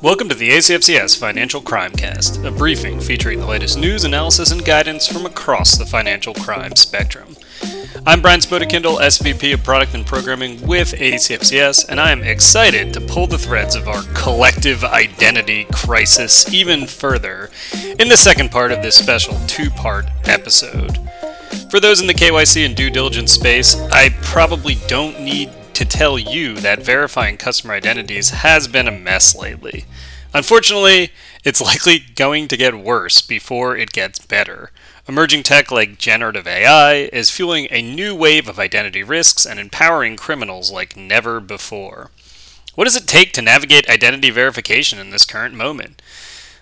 Welcome to the ACFCS Financial Crime Cast, a briefing featuring the latest news, analysis, and guidance from across the financial crime spectrum. I'm Brian Spodekindle, SVP of Product and Programming with ACFCS, and I am excited to pull the threads of our collective identity crisis even further in the second part of this special two part episode. For those in the KYC and due diligence space, I probably don't need to tell you that verifying customer identities has been a mess lately. Unfortunately, it's likely going to get worse before it gets better. Emerging tech like generative AI is fueling a new wave of identity risks and empowering criminals like never before. What does it take to navigate identity verification in this current moment?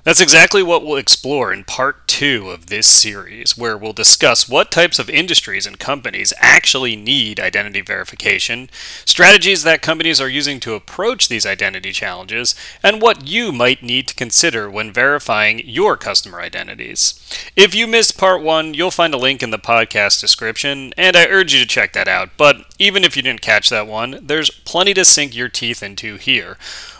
That's exactly what we'll explore in part two of this series, where we'll discuss what types of industries and companies actually need identity verification, strategies that companies are using to approach these identity challenges, and what you might need to consider when verifying your customer identities. If you missed part one, you'll find a link in the podcast description, and I urge you to check that out. But even if you didn't catch that one, there's plenty to sink your teeth into here.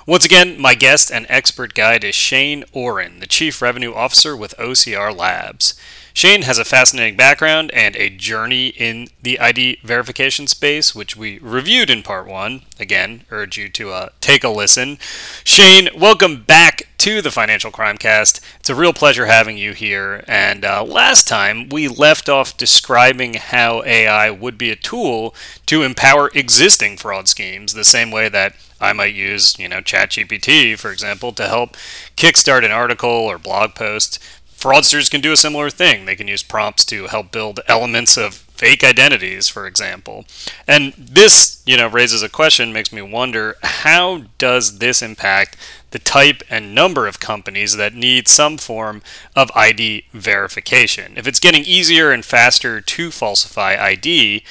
Once again, my guest and expert guide is Shane Oren, the Chief Revenue Officer with OCR Labs. Shane has a fascinating background and a journey in the ID verification space, which we reviewed in part one. Again, urge you to uh, take a listen. Shane, welcome back to the Financial Crime Cast. It's a real pleasure having you here. And uh, last time we left off describing how AI would be a tool to empower existing fraud schemes, the same way that I might use, you know, ChatGPT, for example, to help kickstart an article or blog post. Fraudsters can do a similar thing. They can use prompts to help build elements of fake identities, for example. And this, you know, raises a question, makes me wonder how does this impact the type and number of companies that need some form of ID verification? If it's getting easier and faster to falsify ID,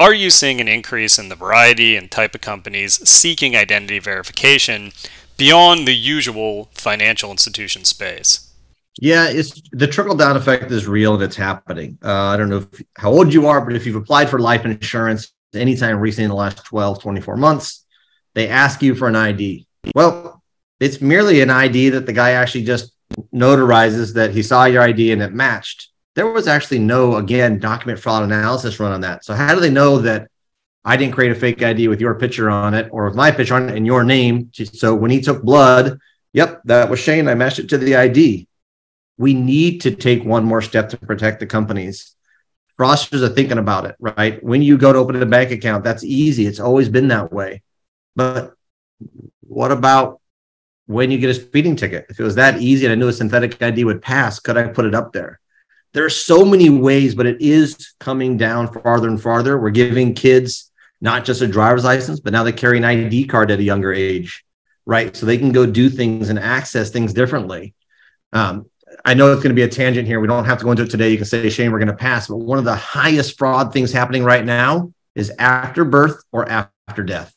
are you seeing an increase in the variety and type of companies seeking identity verification beyond the usual financial institution space? Yeah, it's the trickle down effect is real and it's happening. Uh, I don't know if, how old you are, but if you've applied for life insurance anytime recently in the last 12, 24 months, they ask you for an ID. Well, it's merely an ID that the guy actually just notarizes that he saw your ID and it matched there was actually no, again, document fraud analysis run on that. So how do they know that I didn't create a fake ID with your picture on it or with my picture on it and your name? So when he took blood, yep, that was Shane. I matched it to the ID. We need to take one more step to protect the companies. Fraudsters are thinking about it, right? When you go to open a bank account, that's easy. It's always been that way. But what about when you get a speeding ticket? If it was that easy and I knew a synthetic ID would pass, could I put it up there? There are so many ways, but it is coming down farther and farther. We're giving kids not just a driver's license, but now they carry an ID card at a younger age, right? So they can go do things and access things differently. Um, I know it's going to be a tangent here. We don't have to go into it today. You can say, Shane, we're going to pass. But one of the highest fraud things happening right now is after birth or after death.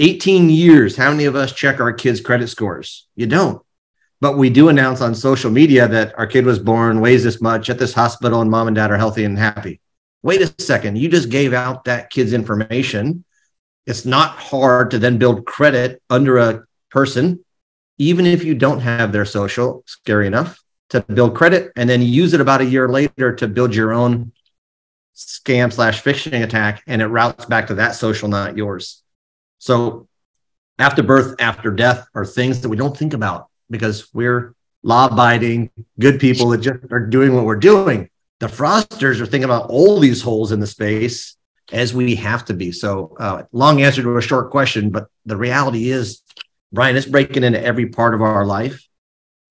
18 years. How many of us check our kids' credit scores? You don't. But we do announce on social media that our kid was born, weighs this much at this hospital, and mom and dad are healthy and happy. Wait a second, you just gave out that kid's information. It's not hard to then build credit under a person, even if you don't have their social, scary enough to build credit and then use it about a year later to build your own scam slash phishing attack and it routes back to that social, not yours. So after birth, after death are things that we don't think about because we're law abiding, good people that just are doing what we're doing. The fraudsters are thinking about all these holes in the space as we have to be. So, uh, long answer to a short question, but the reality is, Brian, it's breaking into every part of our life.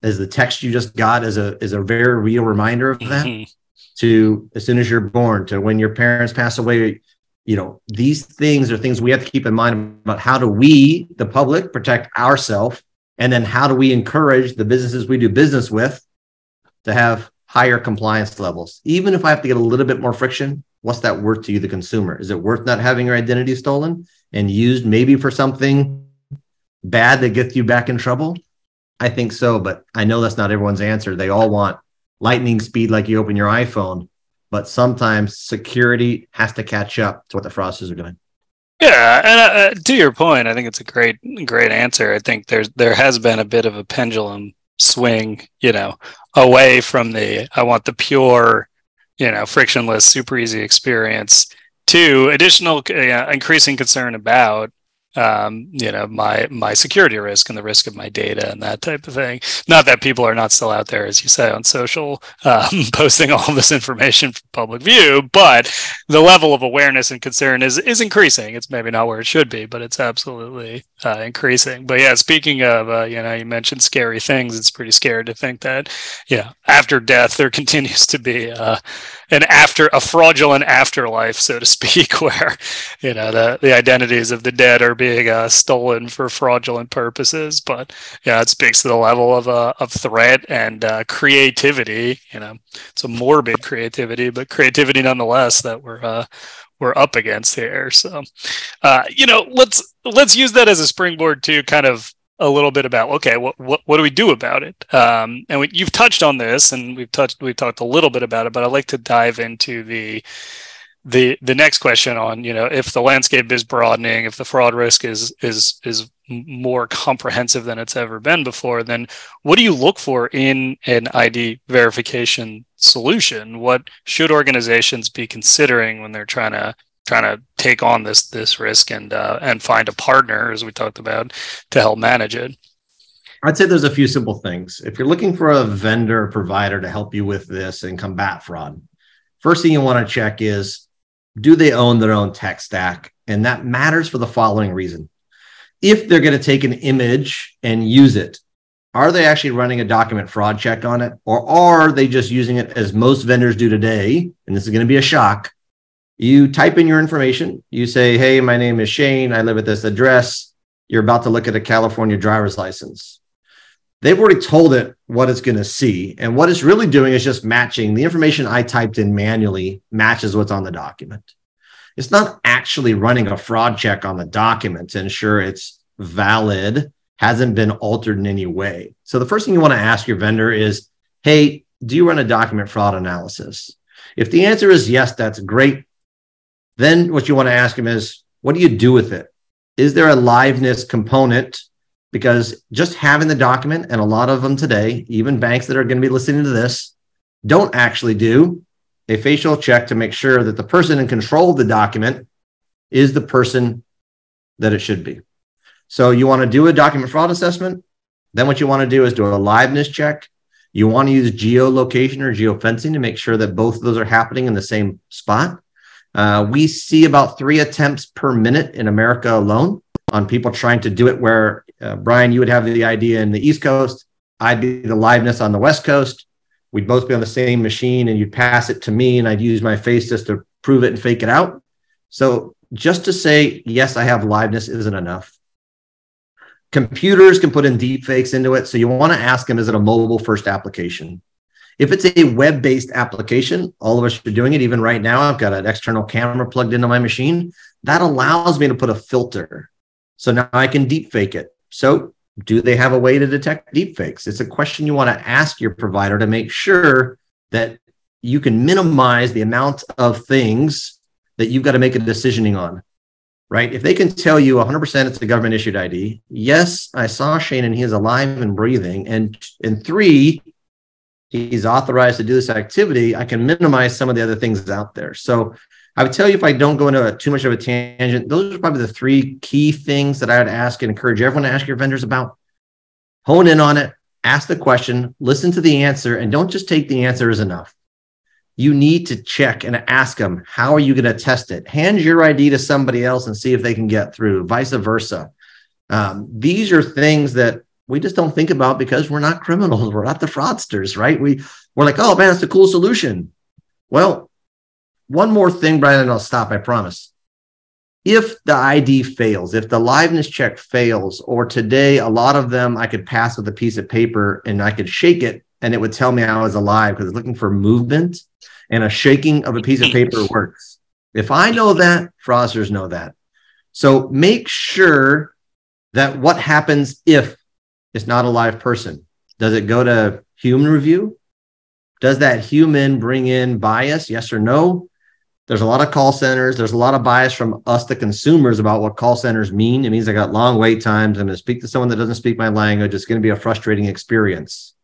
As the text you just got is a is a very real reminder of that. Mm-hmm. To as soon as you're born, to when your parents pass away, you know these things are things we have to keep in mind about how do we, the public, protect ourselves and then how do we encourage the businesses we do business with to have higher compliance levels? Even if I have to get a little bit more friction, what's that worth to you, the consumer? Is it worth not having your identity stolen and used maybe for something bad that gets you back in trouble? I think so, but I know that's not everyone's answer. They all want lightning speed like you open your iPhone, but sometimes security has to catch up to what the fraudsters are doing. Yeah, and uh, uh, to your point, I think it's a great, great answer. I think there's there has been a bit of a pendulum swing, you know, away from the I want the pure, you know, frictionless, super easy experience to additional uh, increasing concern about um, you know my my security risk and the risk of my data and that type of thing. Not that people are not still out there, as you say, on social, um, posting all this information for public view, but the level of awareness and concern is is increasing. It's maybe not where it should be, but it's absolutely uh, increasing. But yeah, speaking of, uh, you know, you mentioned scary things. It's pretty scary to think that, know, after death there continues to be uh, an after a fraudulent afterlife, so to speak, where you know the the identities of the dead are being uh, stolen for fraudulent purposes. But yeah, it speaks to the level of uh, of threat and uh, creativity. You know, it's a morbid creativity, but creativity nonetheless that we're we're up against here. So, uh, you know, let's let's use that as a springboard to kind of a little bit about okay what what, what do we do about it um, and we, you've touched on this and we've touched we've talked a little bit about it but i'd like to dive into the the the next question on you know if the landscape is broadening if the fraud risk is is is more comprehensive than it's ever been before then what do you look for in an id verification solution what should organizations be considering when they're trying to trying to take on this this risk and uh, and find a partner, as we talked about, to help manage it? I'd say there's a few simple things. If you're looking for a vendor provider to help you with this and combat fraud, first thing you want to check is do they own their own tech stack? And that matters for the following reason. If they're going to take an image and use it, are they actually running a document fraud check on it? Or are they just using it as most vendors do today? And this is going to be a shock you type in your information. You say, Hey, my name is Shane. I live at this address. You're about to look at a California driver's license. They've already told it what it's going to see. And what it's really doing is just matching the information I typed in manually matches what's on the document. It's not actually running a fraud check on the document to ensure it's valid, hasn't been altered in any way. So the first thing you want to ask your vendor is, Hey, do you run a document fraud analysis? If the answer is yes, that's great. Then what you want to ask them is, what do you do with it? Is there a liveness component? Because just having the document, and a lot of them today, even banks that are going to be listening to this, don't actually do a facial check to make sure that the person in control of the document is the person that it should be. So you want to do a document fraud assessment. Then what you want to do is do a liveness check. You want to use geolocation or geofencing to make sure that both of those are happening in the same spot. Uh, we see about three attempts per minute in America alone on people trying to do it. Where uh, Brian, you would have the idea in the East Coast, I'd be the liveness on the West Coast. We'd both be on the same machine, and you'd pass it to me, and I'd use my face just to prove it and fake it out. So just to say yes, I have liveness isn't enough. Computers can put in deep fakes into it. So you want to ask them, is it a mobile first application? If it's a web based application, all of us are doing it. Even right now, I've got an external camera plugged into my machine. That allows me to put a filter. So now I can deep fake it. So, do they have a way to detect deep fakes? It's a question you want to ask your provider to make sure that you can minimize the amount of things that you've got to make a decisioning on right? If they can tell you 100% it's a government issued ID, yes, I saw Shane and he is alive and breathing. And, and three, he's authorized to do this activity, I can minimize some of the other things out there. So I would tell you if I don't go into a, too much of a tangent, those are probably the three key things that I would ask and encourage everyone to ask your vendors about. Hone in on it, ask the question, listen to the answer, and don't just take the answer as enough. You need to check and ask them, how are you going to test it? Hand your ID to somebody else and see if they can get through, vice versa. Um, these are things that we just don't think about because we're not criminals. We're not the fraudsters, right? We we're like, oh man, it's a cool solution. Well, one more thing, Brian, and I'll stop. I promise. If the ID fails, if the liveness check fails, or today a lot of them I could pass with a piece of paper and I could shake it and it would tell me I was alive because it's looking for movement and a shaking of a piece of paper works. If I know that, fraudsters know that. So make sure that what happens if it's not a live person. Does it go to human review? Does that human bring in bias? Yes or no? There's a lot of call centers. There's a lot of bias from us, the consumers, about what call centers mean. It means I got long wait times. I'm going to speak to someone that doesn't speak my language. It's going to be a frustrating experience.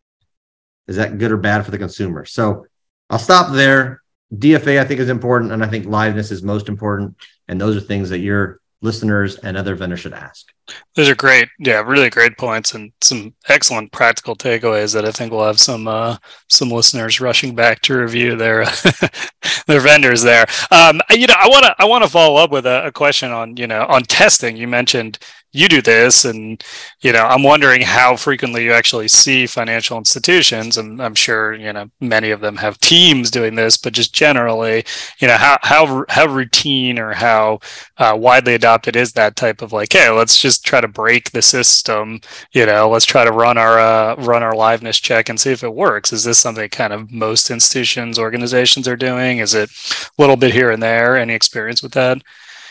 Is that good or bad for the consumer? So I'll stop there. DFA, I think, is important. And I think liveness is most important. And those are things that your listeners and other vendors should ask. Those are great. Yeah, really great points and some excellent practical takeaways that I think will have some uh, some listeners rushing back to review their their vendors there. Um, you know, I want to I want to follow up with a, a question on you know on testing. You mentioned you do this and you know i'm wondering how frequently you actually see financial institutions and i'm sure you know many of them have teams doing this but just generally you know how how how routine or how uh, widely adopted is that type of like hey let's just try to break the system you know let's try to run our uh, run our liveness check and see if it works. Is this something kind of most institutions organizations are doing? Is it a little bit here and there? Any experience with that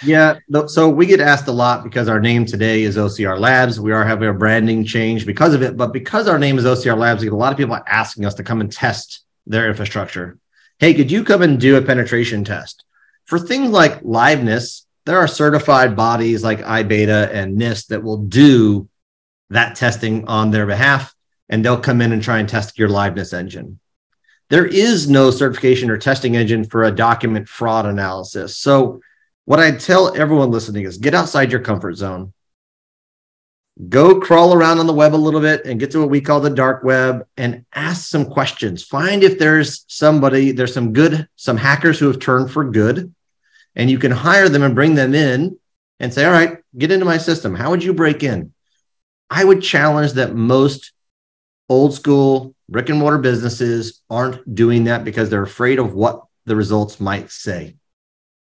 yeah. So we get asked a lot because our name today is OCR Labs. We are having a branding change because of it. But because our name is OCR Labs, we get a lot of people asking us to come and test their infrastructure. Hey, could you come and do a penetration test? For things like liveness, there are certified bodies like iBeta and NIST that will do that testing on their behalf, and they'll come in and try and test your liveness engine. There is no certification or testing engine for a document fraud analysis. So what I tell everyone listening is get outside your comfort zone. Go crawl around on the web a little bit and get to what we call the dark web and ask some questions. Find if there's somebody, there's some good, some hackers who have turned for good, and you can hire them and bring them in and say, All right, get into my system. How would you break in? I would challenge that most old school brick and mortar businesses aren't doing that because they're afraid of what the results might say.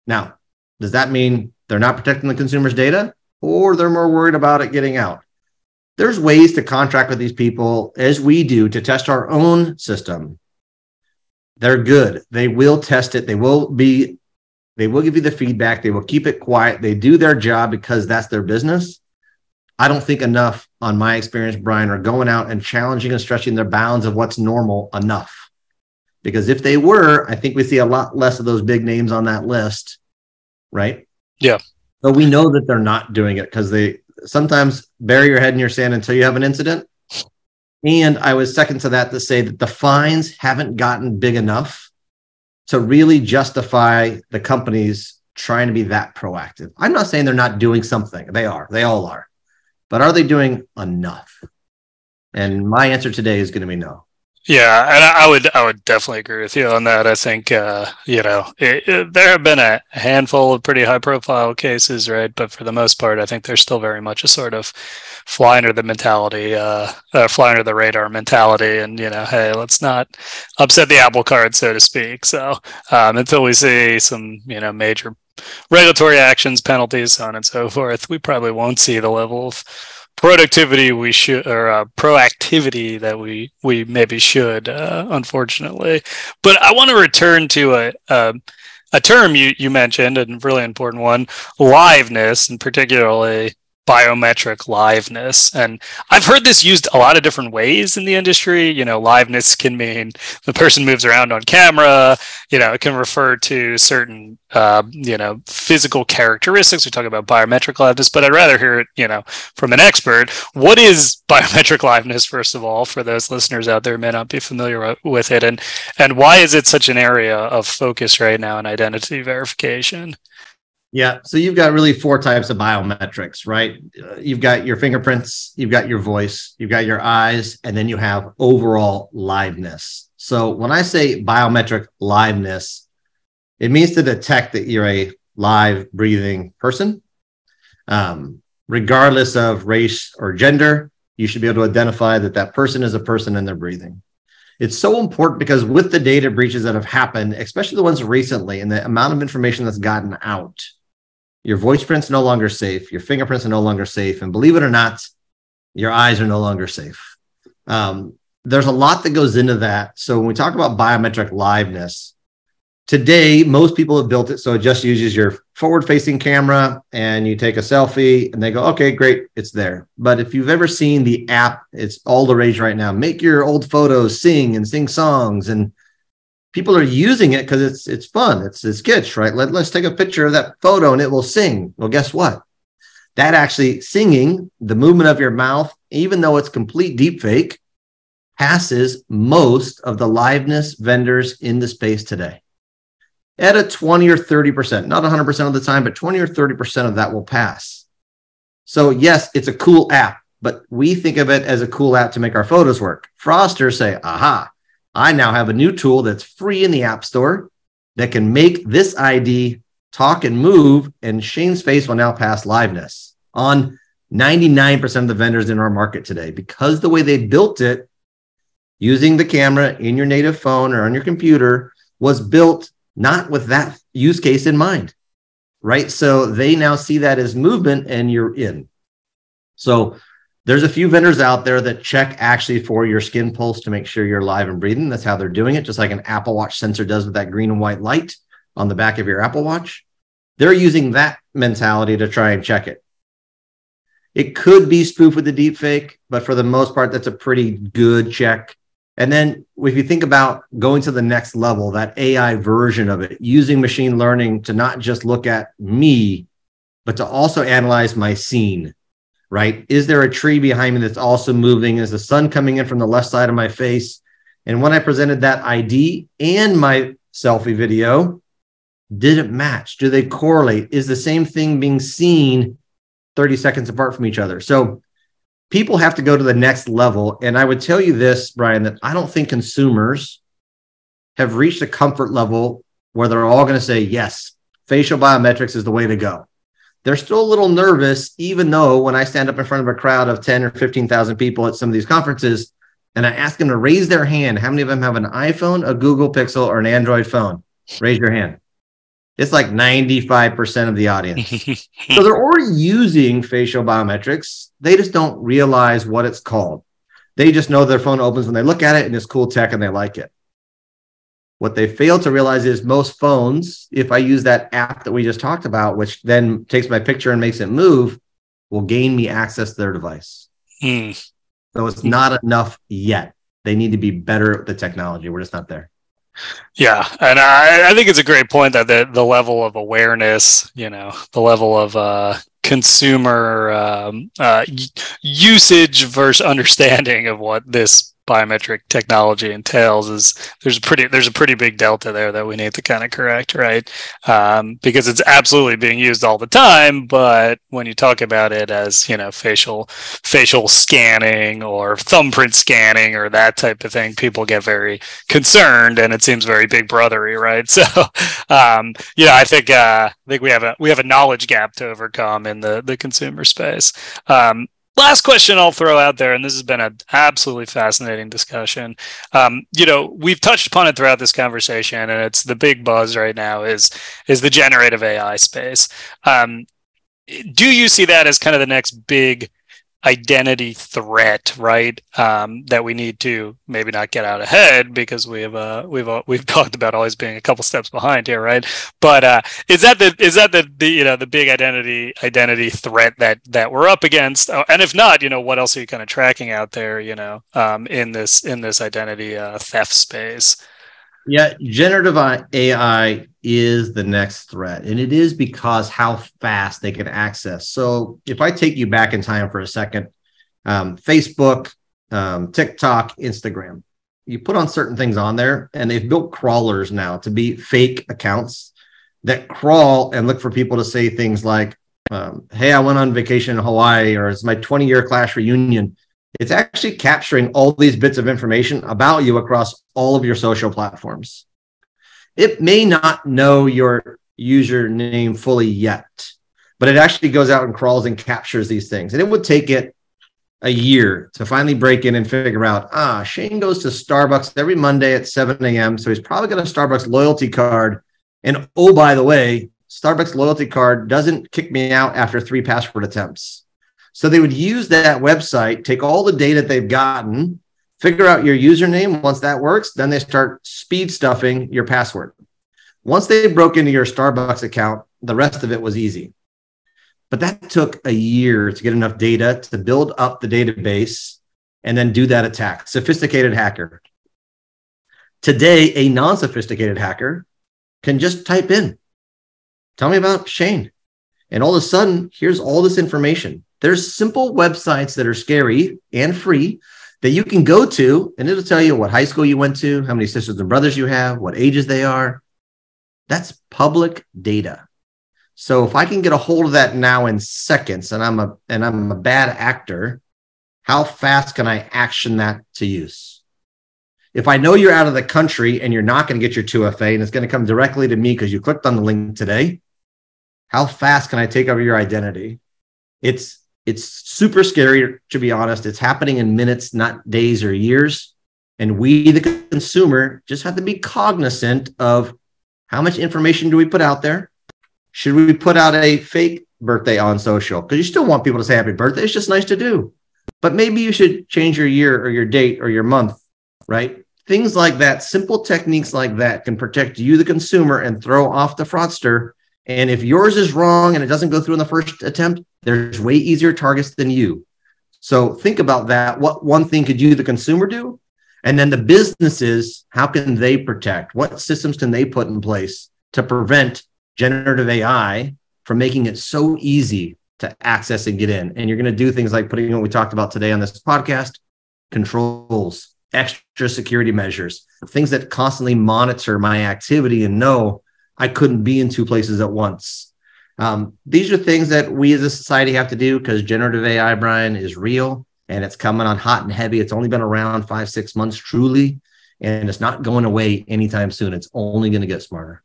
Now, does that mean they're not protecting the consumer's data or they're more worried about it getting out? There's ways to contract with these people as we do to test our own system. They're good. They will test it. They will be, they will give you the feedback. They will keep it quiet. They do their job because that's their business. I don't think enough on my experience, Brian, are going out and challenging and stretching their bounds of what's normal enough. Because if they were, I think we see a lot less of those big names on that list right? Yeah. But we know that they're not doing it because they sometimes bury your head in your sand until you have an incident. And I was second to that to say that the fines haven't gotten big enough to really justify the companies trying to be that proactive. I'm not saying they're not doing something. They are. They all are. But are they doing enough? And my answer today is going to be no. Yeah, and I would I would definitely agree with you on that. I think uh, you know it, it, there have been a handful of pretty high profile cases, right? But for the most part, I think there's still very much a sort of fly under the mentality, uh, uh, fly under the radar mentality, and you know, hey, let's not upset the apple cart, so to speak. So um, until we see some you know major regulatory actions, penalties, so on and so forth, we probably won't see the level of productivity we should or uh, proactivity that we we maybe should uh, unfortunately. But i want to return to a, a, a term you you mentioned and really important one liveness and particularly biometric liveness. And I've heard this used a lot of different ways in the industry. You know, liveness can mean the person moves around on camera, you know, it can refer to certain, uh, you know, physical characteristics. We talk about biometric liveness, but I'd rather hear it, you know, from an expert. What is biometric liveness, first of all, for those listeners out there who may not be familiar with it? And, and why is it such an area of focus right now in identity verification? Yeah. So you've got really four types of biometrics, right? Uh, you've got your fingerprints, you've got your voice, you've got your eyes, and then you have overall liveness. So when I say biometric liveness, it means to detect that you're a live breathing person. Um, regardless of race or gender, you should be able to identify that that person is a person and they're breathing. It's so important because with the data breaches that have happened, especially the ones recently, and the amount of information that's gotten out, your voice print's no longer safe, your fingerprints are no longer safe, and believe it or not, your eyes are no longer safe. Um, there's a lot that goes into that. So when we talk about biometric liveness, today most people have built it. So it just uses your forward facing camera and you take a selfie and they go okay great it's there. But if you've ever seen the app it's all the rage right now. Make your old photos sing and sing songs and people are using it because it's it's fun. It's it's kitsch, right? Let, let's take a picture of that photo and it will sing. Well, guess what? That actually singing, the movement of your mouth, even though it's complete deep fake, passes most of the liveness vendors in the space today. At a 20 or 30%, not 100% of the time, but 20 or 30% of that will pass. So, yes, it's a cool app, but we think of it as a cool app to make our photos work. Fraudsters say, aha, I now have a new tool that's free in the App Store that can make this ID talk and move, and Shane's face will now pass liveness on 99% of the vendors in our market today because the way they built it using the camera in your native phone or on your computer was built not with that use case in mind, right? So they now see that as movement and you're in. So there's a few vendors out there that check actually for your skin pulse to make sure you're alive and breathing. That's how they're doing it, just like an Apple Watch sensor does with that green and white light on the back of your Apple Watch. They're using that mentality to try and check it. It could be spoof with the deep fake, but for the most part, that's a pretty good check. And then if you think about going to the next level, that AI version of it, using machine learning to not just look at me, but to also analyze my scene right? Is there a tree behind me that's also moving? Is the sun coming in from the left side of my face? And when I presented that ID and my selfie video, did it match? Do they correlate? Is the same thing being seen 30 seconds apart from each other? So people have to go to the next level. And I would tell you this, Brian, that I don't think consumers have reached a comfort level where they're all going to say, yes, facial biometrics is the way to go they're still a little nervous, even though when I stand up in front of a crowd of 10 or 15,000 people at some of these conferences and I ask them to raise their hand, how many of them have an iPhone, a Google Pixel, or an Android phone? Raise your hand. It's like 95% of the audience. so they're already using facial biometrics. They just don't realize what it's called. They just know their phone opens when they look at it and it's cool tech and they like it. What they fail to realize is most phones, if I use that app that we just talked about, which then takes my picture and makes it move, will gain me access to their device. Mm. So it's not enough yet. They need to be better at the technology. We're just not there. Yeah, and I, I think it's a great point that the the level of awareness, you know, the level of uh, consumer um, uh, usage versus understanding of what this biometric technology entails is there's a pretty there's a pretty big delta there that we need to kind of correct right? Um, because it's absolutely being used all the time but when you talk about it as you know facial facial scanning or thumbprint scanning or that type of thing people get very concerned and it seems very big brothery right? So um, know i think uh, i think we have a we have a knowledge gap to overcome in the the consumer space um, last question I'll throw out there, and this has been an absolutely fascinating discussion. Um, you know, we've touched upon it throughout this conversation, and it's the big buzz right now is is the generative AI space. Um, do you see that as kind of the next big identity threat, right? Um, that we need to maybe not get out ahead because we have uh, we've uh, we've talked about always being a couple steps behind here, right? But uh, is that the is that the, the you know the big identity identity threat that that we're up against? Oh, and if not, you know, what else are you kind of tracking out there? You know, um, in this in this identity uh, theft space. Yeah, generative AI is the next threat, and it is because how fast they can access. So, if I take you back in time for a second, um, Facebook, um, TikTok, Instagram, you put on certain things on there, and they've built crawlers now to be fake accounts that crawl and look for people to say things like, um, "Hey, I went on vacation in Hawaii," or "It's my 20 year class reunion." it's actually capturing all these bits of information about you across all of your social platforms. It may not know your username fully yet, but it actually goes out and crawls and captures these things. And it would take it a year to finally break in and figure out ah, Shane goes to Starbucks every Monday at 7 a.m. So he's probably got a Starbucks loyalty card. And oh, by the way, Starbucks loyalty card doesn't kick me out after three password attempts. So they would use that website, take all the data they've gotten, figure out your username. Once that works, then they start speed stuffing your password. Once they broke into your Starbucks account, the rest of it was easy. But that took a year to get enough data to build up the database and then do that attack. Sophisticated hacker. Today, a non sophisticated hacker can just type in, tell me about Shane. And all of a sudden, here's all this information. There's simple websites that are scary and free that you can go to, and it'll tell you what high school you went to, how many sisters and brothers you have, what ages they are. That's public data. So if I can get a hold of that now in seconds and I'm a and I'm a bad actor, how fast can I action that to use? If I know you're out of the country and you're not going to get your 2FA and it's going to come directly to me because you clicked on the link today, how fast can I take over your identity? It's it's super scary to be honest. It's happening in minutes, not days or years. And we, the consumer, just have to be cognizant of how much information do we put out there? Should we put out a fake birthday on social? Because you still want people to say happy birthday. It's just nice to do. But maybe you should change your year or your date or your month, right? Things like that, simple techniques like that can protect you, the consumer, and throw off the fraudster. And if yours is wrong and it doesn't go through in the first attempt, there's way easier targets than you. So think about that. What one thing could you, the consumer, do? And then the businesses, how can they protect? What systems can they put in place to prevent generative AI from making it so easy to access and get in? And you're going to do things like putting what we talked about today on this podcast controls, extra security measures, things that constantly monitor my activity and know I couldn't be in two places at once. Um, these are things that we as a society have to do because generative AI, Brian, is real and it's coming on hot and heavy. It's only been around five, six months truly, and it's not going away anytime soon. It's only going to get smarter.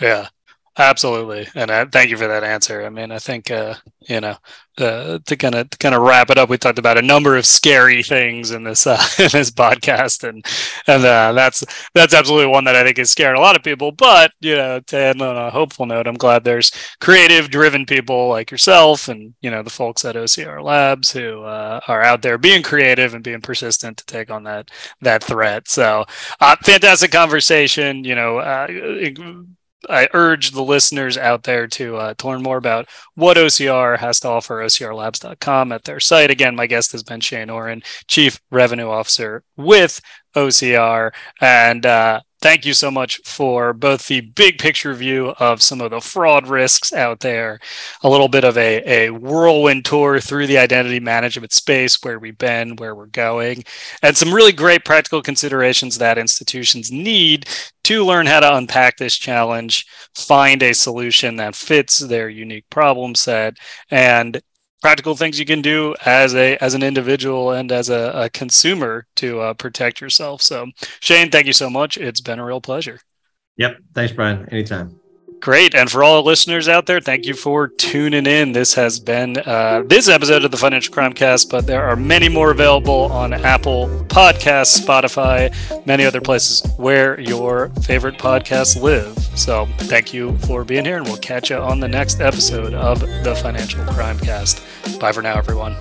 Yeah. Absolutely, and uh, thank you for that answer. I mean, I think uh, you know uh, to kind of kind of wrap it up, we talked about a number of scary things in this uh, in this podcast, and and uh, that's that's absolutely one that I think is scaring a lot of people. But you know, to end on a hopeful note, I'm glad there's creative, driven people like yourself, and you know the folks at OCR Labs who uh, are out there being creative and being persistent to take on that that threat. So, fantastic conversation. You know I urge the listeners out there to uh, to learn more about what OCR has to offer. OCRLabs.com at their site. Again, my guest has been Shane Oren, Chief Revenue Officer with OCR, and uh, thank you so much for both the big picture view of some of the fraud risks out there, a little bit of a, a whirlwind tour through the identity management space, where we've been, where we're going, and some really great practical considerations that institutions need to learn how to unpack this challenge, find a solution that fits their unique problem set, and practical things you can do as a as an individual and as a, a consumer to uh, protect yourself. So, Shane, thank you so much. It's been a real pleasure. Yep. Thanks, Brian. Anytime. Great. And for all listeners out there, thank you for tuning in. This has been uh, this episode of the Financial Crime Cast, but there are many more available on Apple Podcasts, Spotify, many other places where your favorite podcasts live. So thank you for being here, and we'll catch you on the next episode of the Financial Crime Cast. Bye for now, everyone.